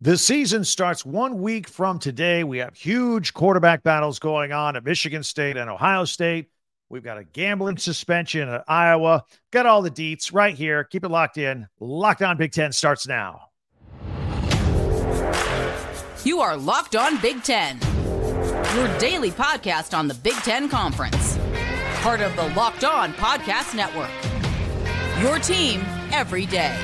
The season starts one week from today. We have huge quarterback battles going on at Michigan State and Ohio State. We've got a gambling suspension at Iowa. Got all the deets right here. Keep it locked in. Locked on Big Ten starts now. You are Locked On Big Ten, your daily podcast on the Big Ten Conference. Part of the Locked On Podcast Network. Your team every day.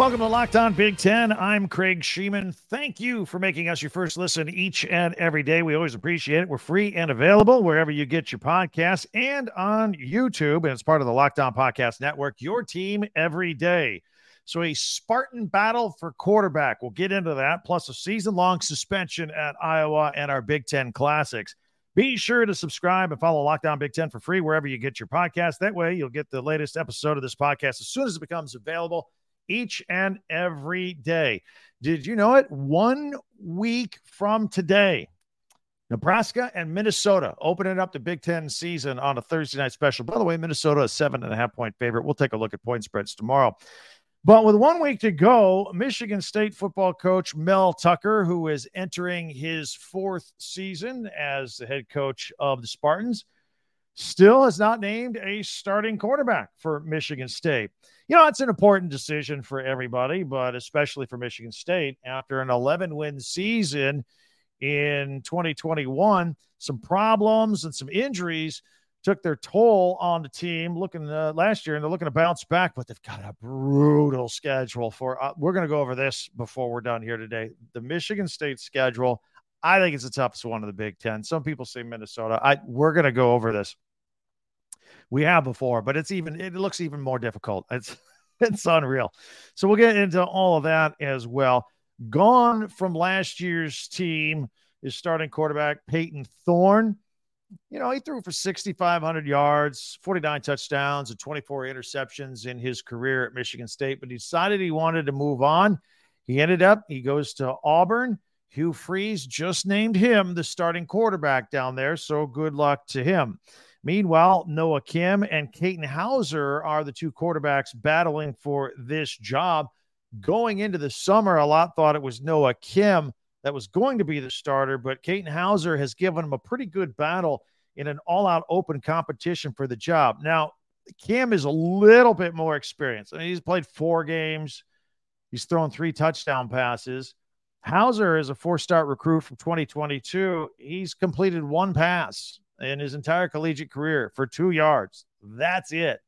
Welcome to Locked On Big Ten. I'm Craig Shemon. Thank you for making us your first listen each and every day. We always appreciate it. We're free and available wherever you get your podcasts and on YouTube. And it's part of the Locked On Podcast Network, your team every day. So, a Spartan battle for quarterback. We'll get into that, plus a season long suspension at Iowa and our Big Ten classics. Be sure to subscribe and follow Locked On Big Ten for free wherever you get your podcast. That way, you'll get the latest episode of this podcast as soon as it becomes available each and every day. Did you know it? One week from today, Nebraska and Minnesota opening up the Big Ten season on a Thursday night special. By the way, Minnesota, a seven and a half point favorite. We'll take a look at point spreads tomorrow. But with one week to go, Michigan State football coach Mel Tucker, who is entering his fourth season as the head coach of the Spartans, still has not named a starting quarterback for Michigan State you know, it's an important decision for everybody, but especially for Michigan State after an 11 win season in 2021. Some problems and some injuries took their toll on the team looking uh, last year and they're looking to bounce back, but they've got a brutal schedule for. Uh, we're going to go over this before we're done here today. The Michigan State schedule, I think it's the toughest one of the Big Ten. Some people say Minnesota. I we're going to go over this we have before, but it's even it looks even more difficult. It's it's unreal. So we'll get into all of that as well. Gone from last year's team is starting quarterback Payton Thorne. You know, he threw for 6,500 yards, 49 touchdowns, and 24 interceptions in his career at Michigan State, but he decided he wanted to move on. He ended up, he goes to Auburn. Hugh Freeze just named him the starting quarterback down there. So good luck to him. Meanwhile, Noah Kim and Katin Houser are the two quarterbacks battling for this job. Going into the summer, a lot thought it was Noah Kim that was going to be the starter, but Katin Houser has given him a pretty good battle in an all out open competition for the job. Now, Kim is a little bit more experienced. I mean, he's played four games, he's thrown three touchdown passes. Houser is a four star recruit from 2022. He's completed one pass in his entire collegiate career for two yards. That's it.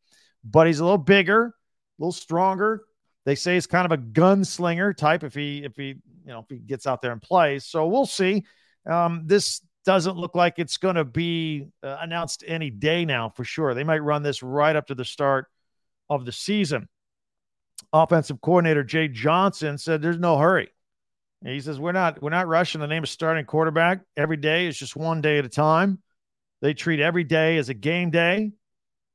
But he's a little bigger, a little stronger. They say he's kind of a gunslinger type if he if he you know if he gets out there and plays. So we'll see. Um, this doesn't look like it's going to be uh, announced any day now for sure. They might run this right up to the start of the season. Offensive coordinator Jay Johnson said there's no hurry. he says we're not we're not rushing the name of starting quarterback every day. It's just one day at a time. They treat every day as a game day.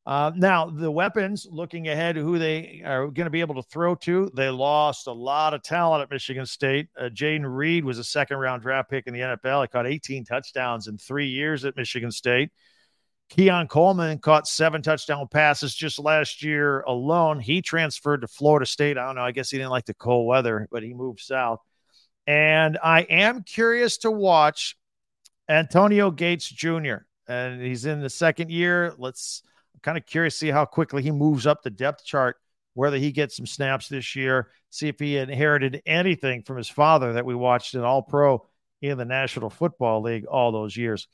Uh, now, the weapons, looking ahead who they are going to be able to throw to, they lost a lot of talent at Michigan State. Uh, Jayden Reed was a second round draft pick in the NFL. He caught 18 touchdowns in three years at Michigan State. Keon Coleman caught seven touchdown passes just last year alone. He transferred to Florida State. I don't know. I guess he didn't like the cold weather, but he moved south. And I am curious to watch Antonio Gates Jr and he's in the second year. Let's kind of curious to see how quickly he moves up the depth chart, whether he gets some snaps this year, see if he inherited anything from his father that we watched in All Pro in the National Football League all those years.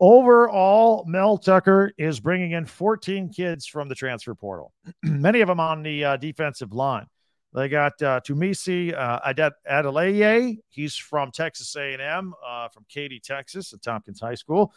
Overall, Mel Tucker is bringing in 14 kids from the transfer portal, many of them on the uh, defensive line. They got uh, Tunmise uh, Adeleye. He's from Texas A&M, uh, from Katy, Texas, at Tompkins High School.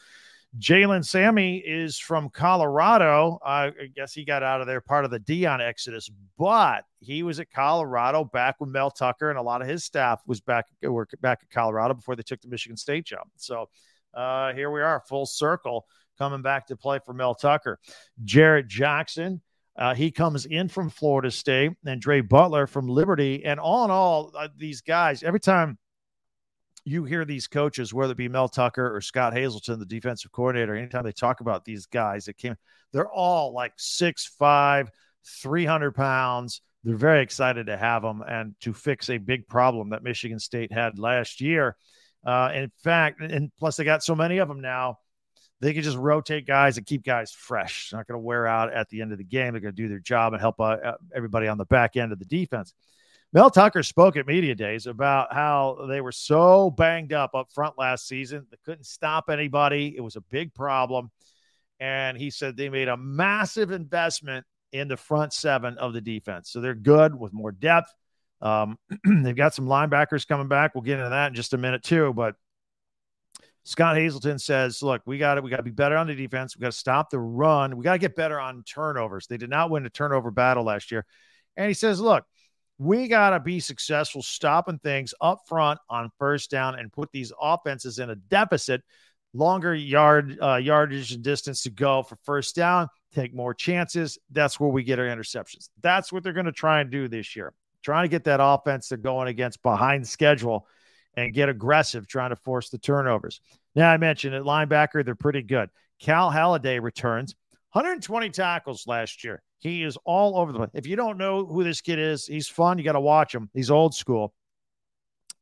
Jalen Sami is from Colorado. Uh, I guess he got out of there part of the Deion exodus, but he was at Colorado back when Mel Tucker and a lot of his staff was back were back at Colorado before they took the Michigan State job. So uh, here we are, full circle, coming back to play for Mel Tucker. Jarrett Jackson. Uh, he comes in from Florida State and Dre Butler from Liberty. And all in all, uh, these guys, every time you hear these coaches, whether it be Mel Tucker or Scott Hazelton, the defensive coordinator, anytime they talk about these guys that came, they're all like six five, 300 pounds. They're very excited to have them and to fix a big problem that Michigan State had last year. Uh, in fact, and plus they got so many of them now, they can just rotate guys and keep guys fresh. They're not going to wear out at the end of the game. They're going to do their job and help uh, everybody on the back end of the defense. Mel Tucker spoke at media days about how they were so banged up up front last season. They couldn't stop anybody. It was a big problem. And he said they made a massive investment in the front seven of the defense. So they're good with more depth. Um, they've got some linebackers coming back. We'll get into that in just a minute, too. But Scott Hazelton says, look, we got it. We got to be better on the defense. We got to stop the run. We got to get better on turnovers. They did not win the turnover battle last year. And he says, look, we got to be successful stopping things up front on first down and put these offenses in a deficit, longer yard uh, yardage and distance to go for first down, take more chances. That's where we get our interceptions. That's what they're going to try and do this year. Trying to get that offense they're going against behind schedule and get aggressive, trying to force the turnovers. Now, I mentioned at linebacker, they're pretty good. Cal Haladay returns 120 tackles last year. He is all over the place. If you don't know who this kid is, he's fun. You got to watch him. He's old school.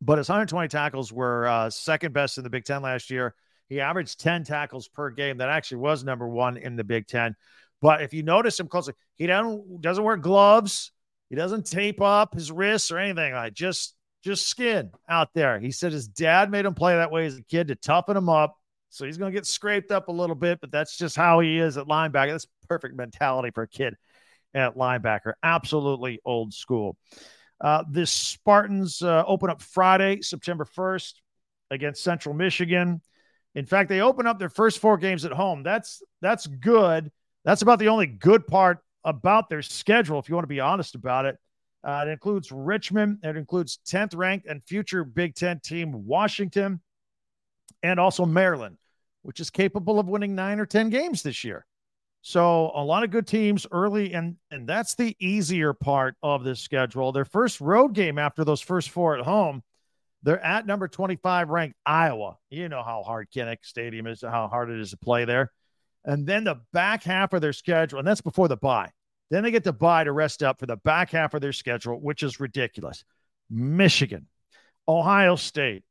But his 120 tackles were uh, second best in the Big Ten last year. He averaged 10 tackles per game. That actually was number one in the Big Ten. But if you notice him closely, he doesn't doesn't wear gloves. He doesn't tape up his wrists or anything like just just skin out there. He said his dad made him play that way as a kid to toughen him up. So he's going to get scraped up a little bit, but that's just how he is at linebacker. That's perfect mentality for a kid at linebacker. Absolutely old school. Uh, the Spartans uh, open up Friday, September 1st against Central Michigan. In fact, they open up their first four games at home. That's that's good. That's about the only good part about their schedule, if you want to be honest about it. Uh, it includes Richmond. It includes 10th ranked and future Big Ten team Washington, and also Maryland, which is capable of winning nine or 10 games this year. So a lot of good teams early, and and that's the easier part of this schedule. Their first road game after those first four at home, they're at number 25 ranked Iowa. You know how hard Kinnick Stadium is, how hard it is to play there. And then the back half of their schedule, and that's before the bye. Then they get the bye to rest up for the back half of their schedule, which is ridiculous. Michigan, Ohio State,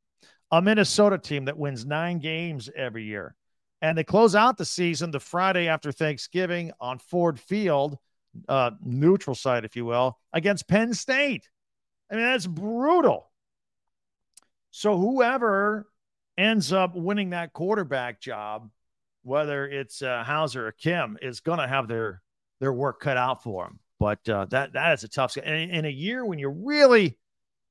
a Minnesota team that wins nine games every year. And they close out the season the Friday after Thanksgiving on Ford Field, uh, neutral site, if you will, against Penn State. I mean, that's brutal. So whoever ends up winning that quarterback job, whether it's uh, Houser or Kim, is going to have their their work cut out for them. But uh, that that is a tough. And in a year when you're really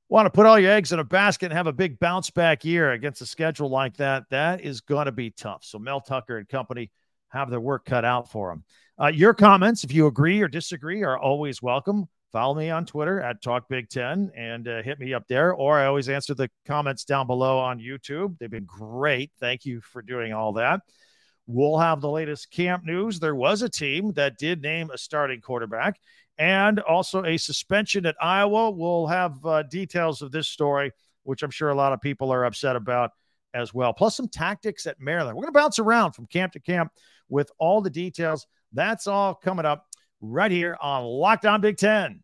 want to put all your eggs in a basket and have a big bounce back year against a schedule like that, that is going to be tough. So Mel Tucker and company have their work cut out for them. Uh, your comments, if you agree or disagree, are always welcome. Follow me on Twitter at Talk Big Ten and uh, hit me up there. Or I always answer the comments down below on YouTube. They've been great. Thank you for doing all that. We'll have the latest camp news. There was a team that did name a starting quarterback and also a suspension at Iowa. We'll have uh, details of this story, which I'm sure a lot of people are upset about as well, plus some tactics at Maryland. We're going to bounce around from camp to camp with all the details. That's all coming up right here on Locked On Big Ten.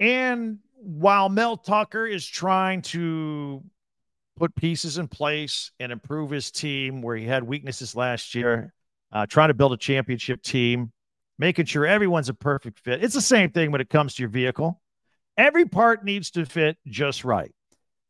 And while Mel Tucker is trying to put pieces in place and improve his team where he had weaknesses last year, uh, trying to build a championship team, making sure everyone's a perfect fit. It's the same thing when it comes to your vehicle. Every part needs to fit just right.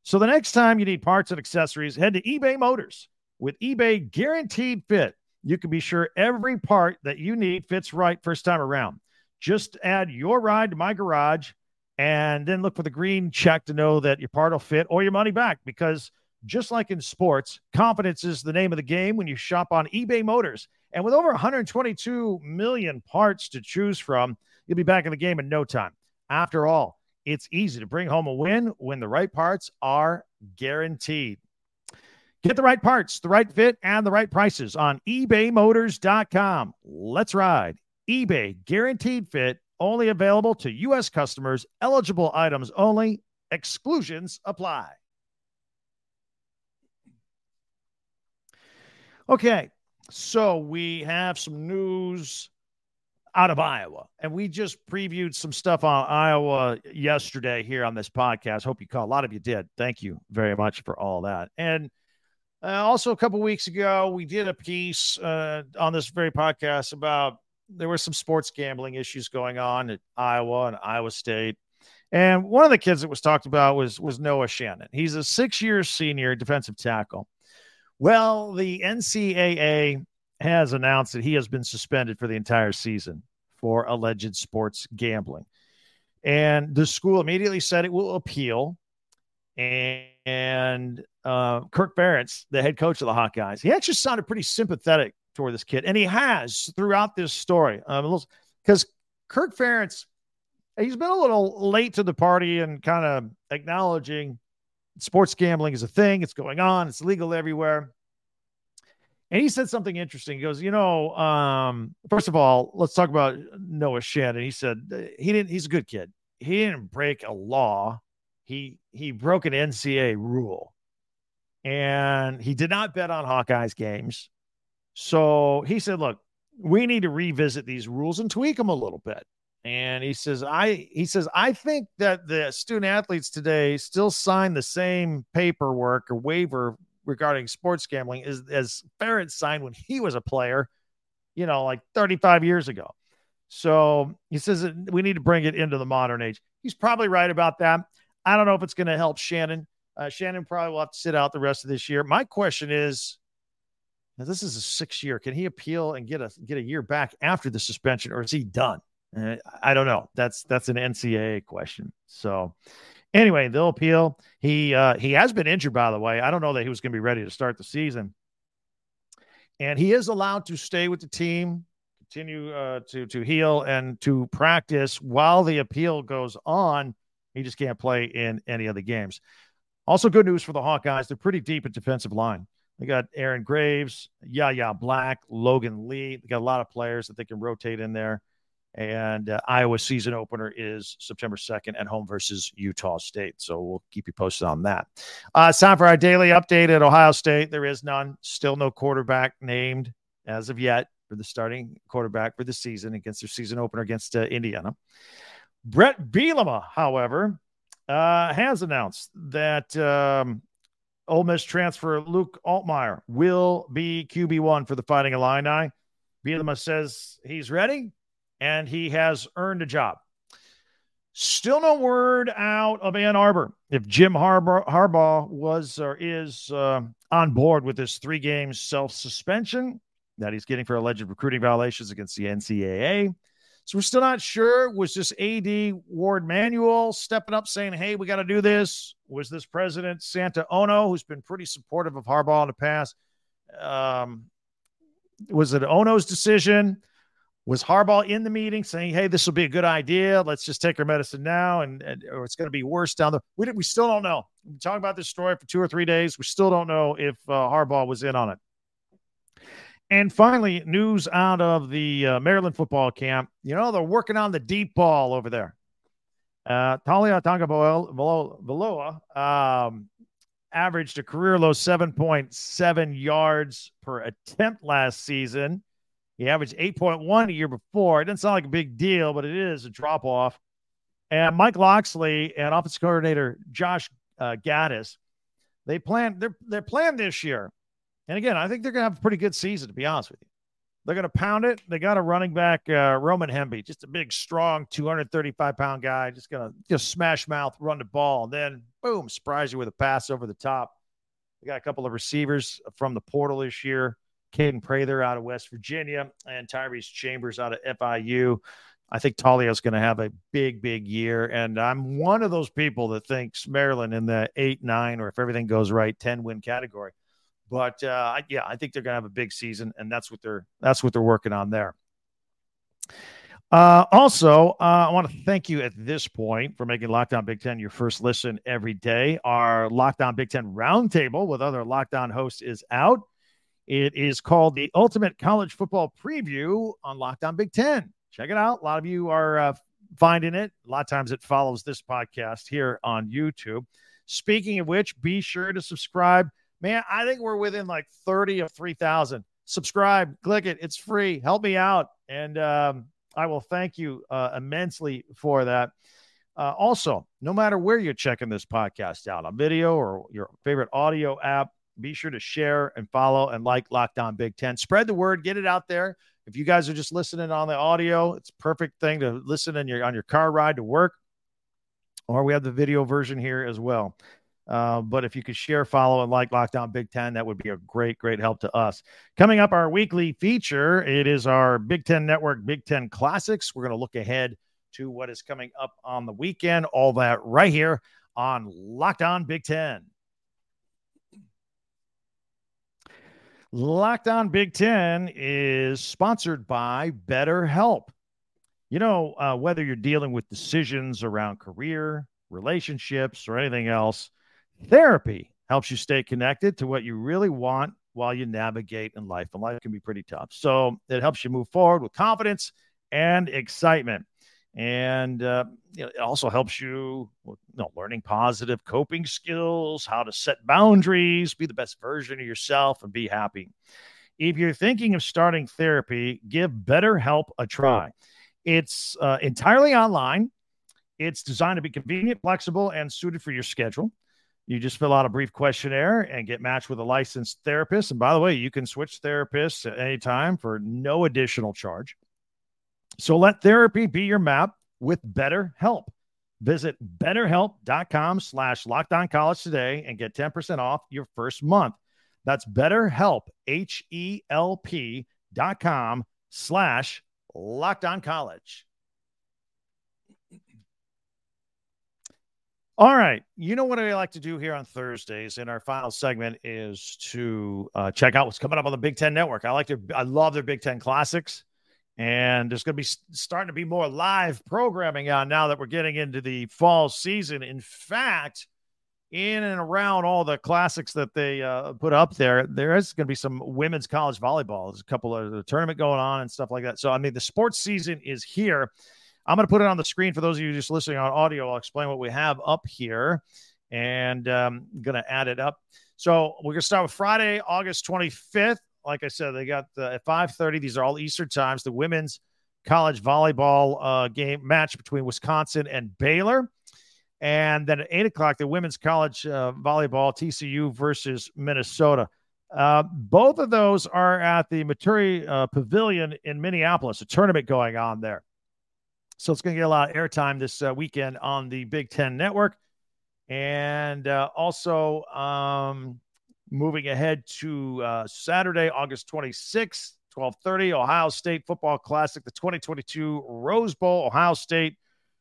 So the next time you need parts and accessories, head to eBay Motors. With eBay Guaranteed Fit, you can be sure every part that you need fits right first time around. Just add your ride to my garage and then look for the green check to know that your part will fit or your money back because just like in sports, confidence is the name of the game when you shop on eBay Motors. And with over 122 million parts to choose from, you'll be back in the game in no time. After all, it's easy to bring home a win when the right parts are guaranteed. Get the right parts, the right fit, and the right prices on ebaymotors.com. Let's ride. eBay guaranteed fit only available to U.S. customers, eligible items only, Exclusions apply. Okay, so we have some news out of Iowa, and we just previewed some stuff on Iowa yesterday here on this podcast. Hope you caught. A lot of you did. Thank you very much for all that. And uh, also, a couple weeks ago, we did a piece uh, on this very podcast about there were some sports gambling issues going on at Iowa and Iowa State. And one of the kids that was talked about was was Noah Shannon. He's a six-year senior defensive tackle. Well, the NCAA has announced that he has been suspended for the entire season for alleged sports gambling. And the school immediately said it will appeal. And uh, Kirk Ferentz, the head coach of the Hawkeyes, he actually sounded pretty sympathetic toward this kid. And he has throughout this story. Because um, Kirk Ferentz, he's been a little late to the party and kind of acknowledging sports gambling is a thing. It's going on. It's legal everywhere. And he said something interesting. He goes, you know, um, first of all, let's talk about Noah Shannon. He said he didn't. He's a good kid. He didn't break a law. He he broke an NCAA rule, and he did not bet on Hawkeyes games. So he said, look, we need to revisit these rules and tweak them a little bit. And he says, I he says, I think that the student athletes today still sign the same paperwork or waiver regarding sports gambling as, as Ferentz signed when he was a player, you know, like 35 years ago. So he says we need to bring it into the modern age. He's probably right about that. I don't know if it's going to help Shannon. Uh, Shannon probably will have to sit out the rest of this year. My question is, this is a six year. Can he appeal and get a get a year back after the suspension, or is he done? Uh, I don't know. That's that's an NCAA question. So Anyway, they'll appeal. He uh, he has been injured, by the way. I don't know that he was going to be ready to start the season, and he is allowed to stay with the team, continue uh, to to heal and to practice while the appeal goes on. He just can't play in any of the games. Also, good news for the Hawkeyes. They're pretty deep at defensive line. They got Aaron Graves, Yahya Black, Logan Lee. They got a lot of players that they can rotate in there. And uh, Iowa season opener is September 2nd at home versus Utah State. So we'll keep you posted on that. Uh, it's time for our daily update at Ohio State. There is none, still no quarterback named as of yet for the starting quarterback for the season against their season opener against uh, Indiana. Bret Bielema, however, uh, has announced that um, Ole Miss transfer Luke Altmyer will be QB1 for the Fighting Illini. Bielema says he's ready and he has earned a job. Still no word out of Ann Arbor if Jim Harbaugh, Harbaugh was or is uh, on board with this three game self suspension that he's getting for alleged recruiting violations against the NCAA. So we're still not sure. Was this AD Warde Manuel stepping up saying, hey, we got to do this? Was this President Santa Ono, who's been pretty supportive of Harbaugh in the past? Um, was it Ono's decision? Was Harbaugh in the meeting saying, "Hey, this will be a good idea. Let's just take our medicine now, and, and or it's going to be worse down the." We we still don't know. Been talking about this story for two or three days. We still don't know if uh, Harbaugh was in on it. And finally, news out of the uh, Maryland football camp. You know they're working on the deep ball over there. Uh, Taulia Tagovailoa um, averaged a career low 7.7 yards per attempt last season. He averaged 8.1 a year before. It doesn't sound like a big deal, but it is a drop off. And Mike Locksley and offensive coordinator Josh uh, Gattis, they plan their their plan this year. And again, I think they're going to have a pretty good season. To be honest with you, they're going to pound it. They got a running back, uh, Roman Hemby, just a big, strong, 235 pound guy, just going to just smash mouth, run the ball, and then boom, surprise you with a pass over the top. They got a couple of receivers from the portal this year. Caden Prather out of West Virginia, and Tyrese Chambers out of FIU. I think Taulia is going to have a big, big year. And I'm one of those people that thinks Maryland in the eight, nine, or if everything goes right, 10 win category. But uh, yeah, I think they're going to have a big season, and that's what they're that's what they're working on there. Uh, also, uh, I want to thank you at this point for making Locked On Big Ten your first listen every day. Our Locked On Big Ten roundtable with other Locked On hosts is out. It is called the Ultimate College Football Preview on Locked On Big Ten. Check it out. A lot of you are uh, finding it. A lot of times it follows this podcast here on YouTube. Speaking of which, be sure to subscribe. Man, I think we're within like 30 of 3,000. Subscribe, click it. It's free. Help me out. And um, I will thank you uh, immensely for that. Uh, also, no matter where you're checking this podcast out on video or your favorite audio app, be sure to share and follow and like Locked On Big Ten. Spread the word, get it out there. If you guys are just listening on the audio, it's perfect thing to listen in your on your car ride to work. Or we have the video version here as well. Uh, but if you could share, follow, and like Locked On Big Ten, that would be a great, great help to us. Coming up, our weekly feature, it is our Big Ten Network Big Ten Classics. We're going to look ahead to what is coming up on the weekend. All that right here on Locked On Big Ten. Locked On Big Ten is sponsored by BetterHelp. You know, uh, whether you're dealing with decisions around career, relationships, or anything else, therapy helps you stay connected to what you really want while you navigate in life. And life can be pretty tough. So it helps you move forward with confidence and excitement and uh, it also helps you, you know, learning positive coping skills, how to set boundaries, be the best version of yourself, and be happy. If you're thinking of starting therapy, give BetterHelp a try. It's uh, entirely online. It's designed to be convenient, flexible, and suited for your schedule. You just fill out a brief questionnaire and get matched with a licensed therapist. And by the way, you can switch therapists at any time for no additional charge. So let therapy be your map with BetterHelp. Visit betterhelp.com slash college today and get 10% off your first month. That's betterhelp, H-E-L-P dot com slash college. All right. You know what I like to do here on Thursdays in our final segment is to uh, check out what's coming up on the Big Ten Network. I like to, I love their Big Ten classics. And there's going to be starting to be more live programming on now that we're getting into the fall season. In fact, in and around all the classics that they uh, put up there, there is going to be some women's college volleyball. There's a couple of the tournament going on and stuff like that. So, I mean, the sports season is here. I'm going to put it on the screen for those of you just listening on audio. I'll explain what we have up here and um, going to add it up. So, we're going to start with Friday, August 25th like I said, they got the, at 5:30. These are all Eastern times. The women's college volleyball uh, game match between Wisconsin and Baylor. And then at eight o'clock, the women's college uh, volleyball TCU versus Minnesota. Uh, both of those are at the Maturi uh, Pavilion in Minneapolis, a tournament going on there. So it's going to get a lot of airtime this uh, weekend on the Big Ten Network. And uh, also, um, Moving ahead to uh, Saturday, August 26th, 12:30, Ohio State Football Classic, the 2022 Rose Bowl, Ohio State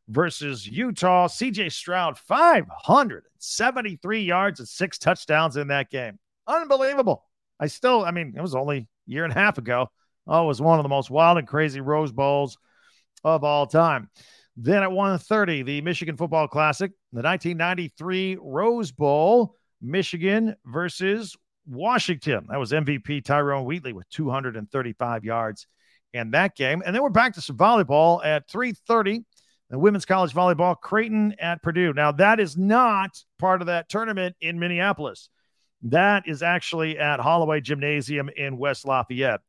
versus Utah. CJ Stroud, 573 yards and six touchdowns in that game. Unbelievable. I still, I mean, it was only a year and a half ago. Oh, it was one of the most wild and crazy Rose Bowls of all time. Then at 1:30, the Michigan Football Classic, the 1993 Rose Bowl. Michigan versus Washington. That was MVP Tyrone Wheatley with 235 yards in that game. And then we're back to some volleyball at 3:30. The women's college volleyball, Creighton at Purdue. Now that is not part of that tournament in Minneapolis. That is actually at Holloway Gymnasium in West Lafayette.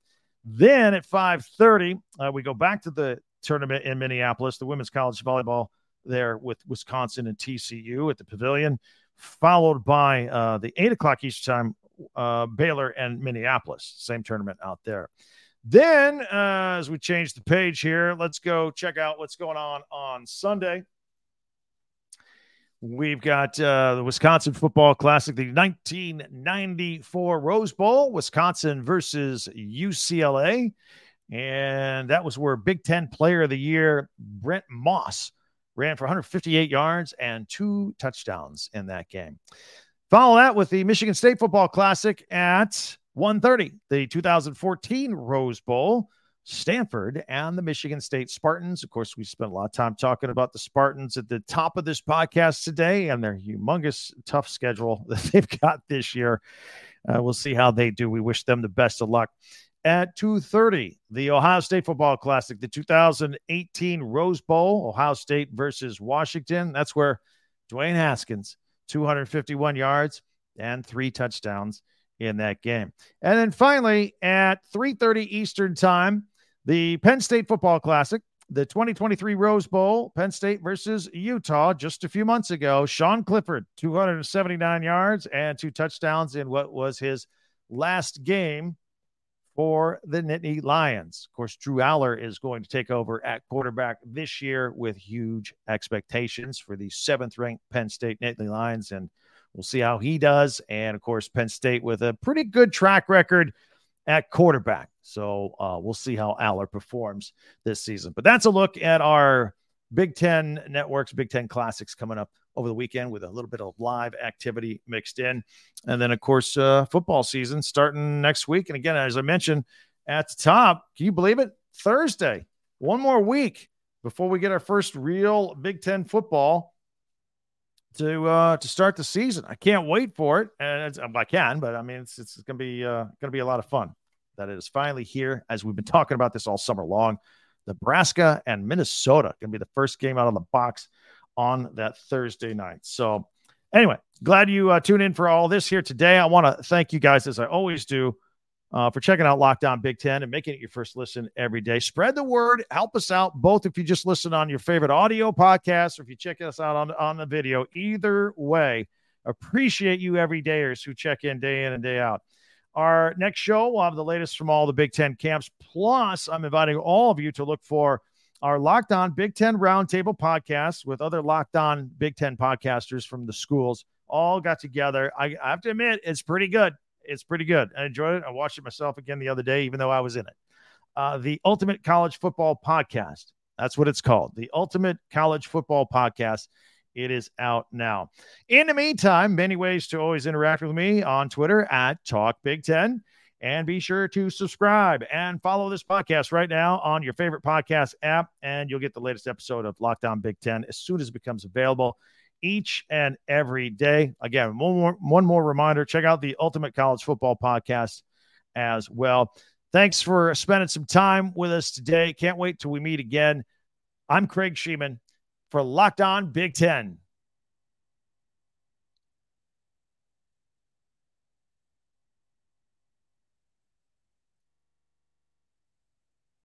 Then at 5:30, uh, we go back to the tournament in Minneapolis, the women's college volleyball there with Wisconsin and TCU at the Pavilion followed by uh, the eight o'clock each time uh, Baylor and Minneapolis, same tournament out there. Then, uh, as we change the page here, let's go check out what's going on on Sunday. We've got uh, the Wisconsin Football Classic, the 1994 Rose Bowl, Wisconsin versus UCLA. And that was where Big Ten Player of the Year, Brent Moss, ran for 158 yards and two touchdowns in that game. Follow that with the Michigan State Football Classic at 1:30, the 2014 Rose Bowl. Stanford and the Michigan State Spartans. Of course, we spent a lot of time talking about the Spartans at the top of this podcast today and their humongous tough schedule that they've got this year. Uh, we'll see how they do. We wish them the best of luck. At 2:30, the Ohio State Football Classic, the 2018 Rose Bowl, Ohio State versus Washington. That's where Dwayne Haskins, 251 yards and three touchdowns in that game. And then finally at 3:30 Eastern Time, the Penn State Football Classic, the 2023 Rose Bowl, Penn State versus Utah just a few months ago. Sean Clifford, 279 yards and two touchdowns in what was his last game for the Nittany Lions. Of course, Drew Allar is going to take over at quarterback this year with huge expectations for the seventh ranked Penn State Nittany Lions. And we'll see how he does. And of course, Penn State with a pretty good track record at quarterback. So uh, we'll see how Allar performs this season. But that's a look at our Big Ten networks, Big Ten classics coming up over the weekend with a little bit of live activity mixed in. And then, of course, uh, football season starting next week. And again, as I mentioned at the top, can you believe it? Thursday, one more week before we get our first real Big Ten football to uh, to start the season. I can't wait for it, and I can, but I mean, it's it's gonna be uh, gonna be a lot of fun. That it is finally here, as we've been talking about this all summer long. Nebraska and Minnesota to be the first game out of the box on that Thursday night. So, anyway, glad you uh, tuned in for all this here today. I want to thank you guys, as I always do, uh, for checking out Locked On Big Ten and making it your first listen every day. Spread the word, help us out, both if you just listen on your favorite audio podcast or if you check us out on, on the video. Either way, appreciate you everydayers who check in day in and day out. Our next show, we'll have the latest from all the Big Ten camps. Plus, I'm inviting all of you to look for our Locked On Big Ten Roundtable podcast with other Locked On Big Ten podcasters from the schools. All got together. I, I have to admit, it's pretty good. It's pretty good. I enjoyed it. I watched it myself again the other day, even though I was in it. Uh, the Ultimate College Football Podcast. That's what it's called. The Ultimate College Football Podcast. It is out now. In the meantime, many ways to always interact with me on Twitter at Talk Big Ten. And be sure to subscribe and follow this podcast right now on your favorite podcast app. And you'll get the latest episode of Locked On Big Ten as soon as it becomes available each and every day. Again, one more, one more reminder check out the Ultimate College Football Podcast as well. Thanks for spending some time with us today. Can't wait till we meet again. I'm Craig Shemon for Locked On Big Ten.